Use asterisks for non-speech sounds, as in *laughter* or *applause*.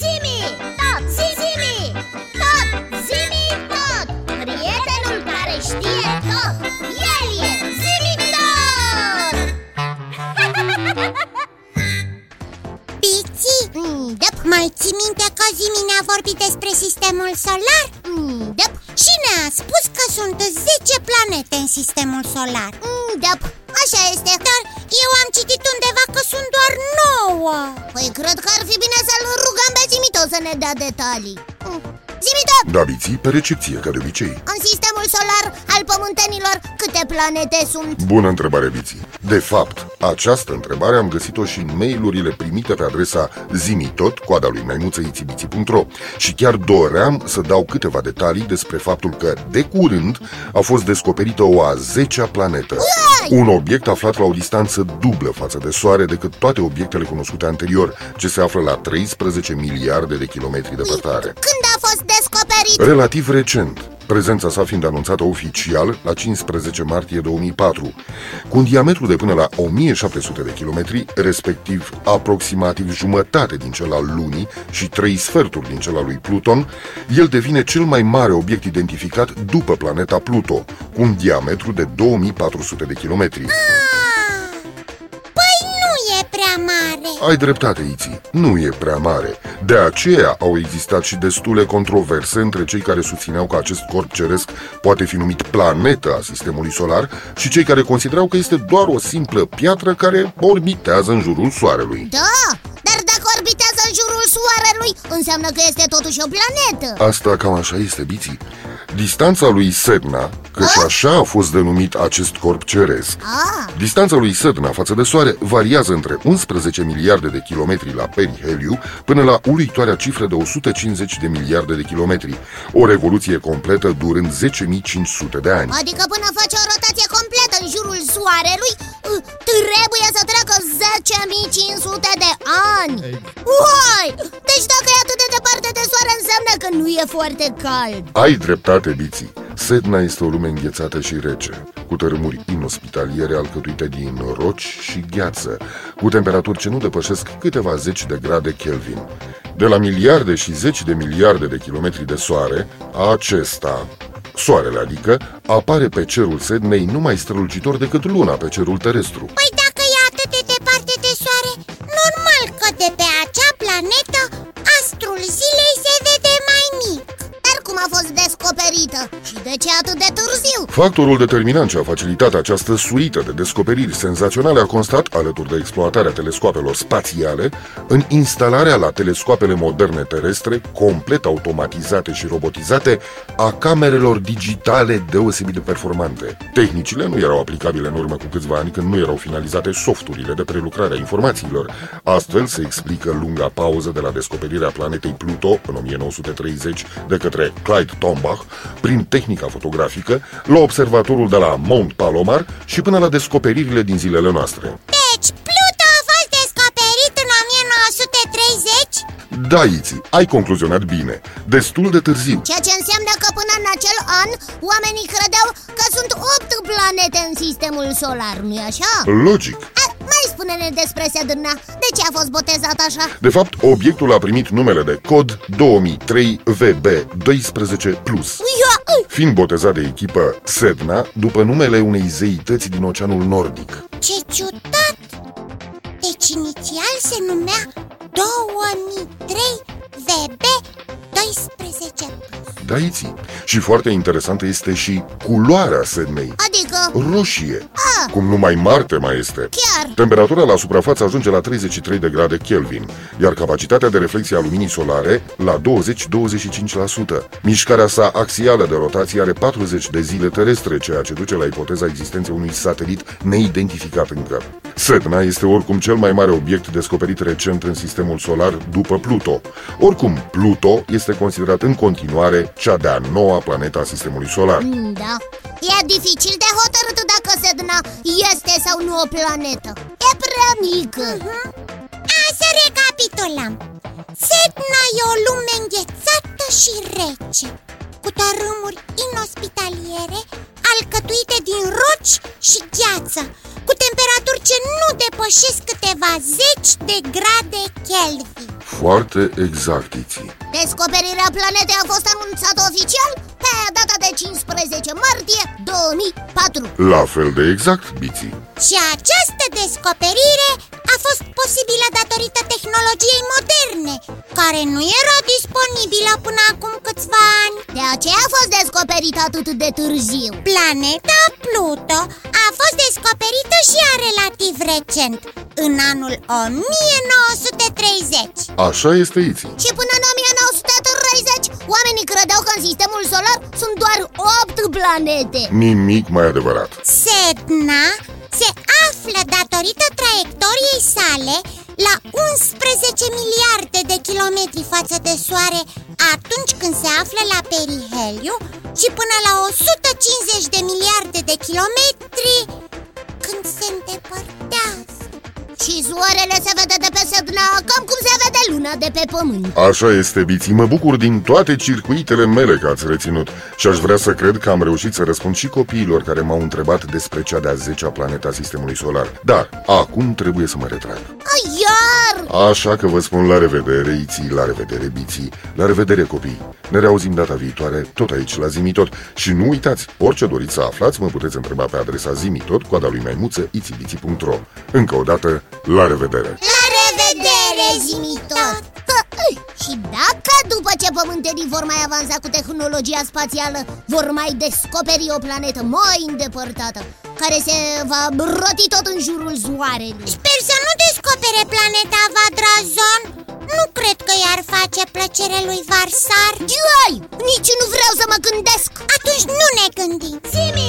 Zimi, tot, zimi, tot, zimi, tot. Prietenul care știe tot, el e zimi tot. *laughs* Piți, mm, Dep, mai ții minte că Zimi ne-a vorbit despre sistemul solar? mm, dep, Și ne-a spus că sunt 10 planete în sistemul solar. Mm, dep Așa este. Dar eu am citit undeva că sunt doar 9 Păi cred că ar fi bine ne dea detalii mm. Zimitot, Da, biții, pe recepție, ca de obicei în sistemul solar al pământenilor câte planete sunt? Bună întrebare, biții De fapt, această întrebare am găsit-o și în mailurile primite pe adresa zimitot, coada lui maimuțăițibiții.ro Și chiar doream să dau câteva detalii despre faptul că, de curând, a fost descoperită o a 10-a planetă. Un obiect aflat la o distanță dublă față de Soare decât toate obiectele cunoscute anterior, ce se află la 13 miliarde de kilometri departare Când a fost descoperit? Relativ recent, prezența sa fiind anunțată oficial la 15 martie 2004, cu un diametru de până la 1700 de kilometri, respectiv aproximativ jumătate din cel al Lunii și trei sferturi din cel al lui Pluton, el devine cel mai mare obiect identificat după planeta Pluto, cu un diametru de 2400 de kilometri. Ai dreptate, Iții, nu e prea mare. De aceea au existat și destule controverse între cei care susțineau că acest corp ceresc poate fi numit planetă a sistemului solar și cei care considerau că este doar o simplă piatră care orbitează în jurul Soarelui. Da, dar dacă orbitează în jurul Soarelui, înseamnă că este totuși o planetă Asta cam așa este, Biții. Distanța lui Sedna, căci așa a fost denumit acest corp ceresc, Ah, Distanța lui Sedna față de Soare variază între 11 miliarde de kilometri la periheliu până la uluitoarea cifră de 150 de miliarde de kilometri, o revoluție completă durând 10.500 de ani. adică până face o rotație completă în jurul Soarelui uh, Trebuie să treacă 10.500 de ani Uai! Deci dacă e atât e foarte cald Ai dreptate, Biții. Sedna este o lume înghețată și rece, cu tărâmuri inospitaliere alcătuite din roci și gheață, cu temperaturi ce nu depășesc câteva zeci de grade Kelvin. De la miliarde și zeci de miliarde de kilometri de soare, acesta, soarele adică, apare pe cerul Sednei numai strălucitor decât luna pe cerul terestru. Factorul determinant ce a facilitat această suită de descoperiri senzaționale a constat, alături de exploatarea telescoapelor spațiale, în instalarea la telescoapele moderne terestre, complet automatizate și robotizate, a camerelor digitale deosebit de performante. Tehnicile nu erau aplicabile în urmă cu câțiva ani când nu erau finalizate softurile de prelucrare a informațiilor. Astfel se explică lunga pauză de la descoperirea planetei Pluto în 1930 de către Clyde Tombaugh prin tehnica fotografică la observatorul de la Mount Palomar și până la descoperirile din zilele noastre. Deci Pluto a fost descoperit în 1930? Da, Iții, ai concluzionat bine. Destul de târziu. Ceea ce înseamnă că până în acel an oamenii credeau că sunt 8 planete în sistemul solar, nu-i așa? Logic. A, mai spune-ne despre Sedna, de ce a fost botezat așa? De fapt, obiectul a primit numele de cod 2003 VB12+, Ia, ui, fiind botezat de echipă Sedna după numele unei zeități din Oceanul Nordic. Ce ciudat! Deci inițial se numea 2003 VB 12 Da, Iții. Și foarte interesantă este și culoarea Sednei. adică, Roșie. a, Cum numai Marte mai este. chiar Temperatura la suprafață ajunge la 33 de grade Kelvin, iar capacitatea de reflexie a luminii solare la 20-25%. Mișcarea sa axială de rotație are 40 de zile terestre, ceea ce duce la ipoteza existenței unui satelit neidentificat încă. Sedna este oricum cel mai mare obiect descoperit recent în sistemul solar după Pluto. Oricum, Pluto este considerat în continuare cea de-a noua planetă a sistemului solar. Mm, Da. E dificil de hotărât dacă Sedna este sau nu o planetă. E prea mică. A, să recapitulăm. Sedna e o lume înghețată și rece Cu tărâmuri inospitaliere Alcătuite din roci și gheață Cu temperaturi ce nu depășesc câteva zeci de grade Kelvin. Foarte exact, Iții Descoperirea planetei a fost anunțată oficial pe data de 15 martie 2004 La fel de exact, Biții. Și această descoperire a fost posibilă datorită tehnologiei moderne Care nu era disponibilă până acum câțiva ani. De aceea a fost descoperită atât de târziu. Planeta Pluto a fost descoperită și a relativ recent În anul 1930 Așa este, Iții Și până în 1930 Oamenii credeau că în sistemul solar sunt doar 8 planete. Nimic mai adevărat. Sedna se află datorită traiectoriei sale la 11 miliarde de kilometri față de Soare atunci când se află la periheliu și până la 150 de miliarde de kilometri când se îndepărtează Și soarele se vede de pe Sedna cam cum se vede luna de pe pământ. Așa este, Biții, mă bucur din toate circuitele mele că ați reținut. Și aș vrea să cred că am reușit să răspund și copiilor care m-au întrebat despre cea de-a zecea planetă a Sistemului Solar. Dar, acum trebuie să mă retrag. A, Iar! Așa că vă spun la revedere, Iții, la revedere, Biții, la revedere, copii Ne reauzim data viitoare, tot aici, la Zimitot Și nu uitați, orice doriți să aflați, mă puteți întreba pe adresa zimitot, coada lui maimuță, itibiții.ro Încă o dată, la revedere! La revedere, zimitor! Și dacă după ce pământenii vor mai avansa cu tehnologia spațială Vor mai descoperi o planetă mai îndepărtată Care se va roti tot în jurul soarelui Sper să nu descopere planeta Vadrazon Nu cred că i-ar face plăcere lui Varsar Ioi! Nici nu vreau să mă gândesc Atunci nu ne gândim Zimi!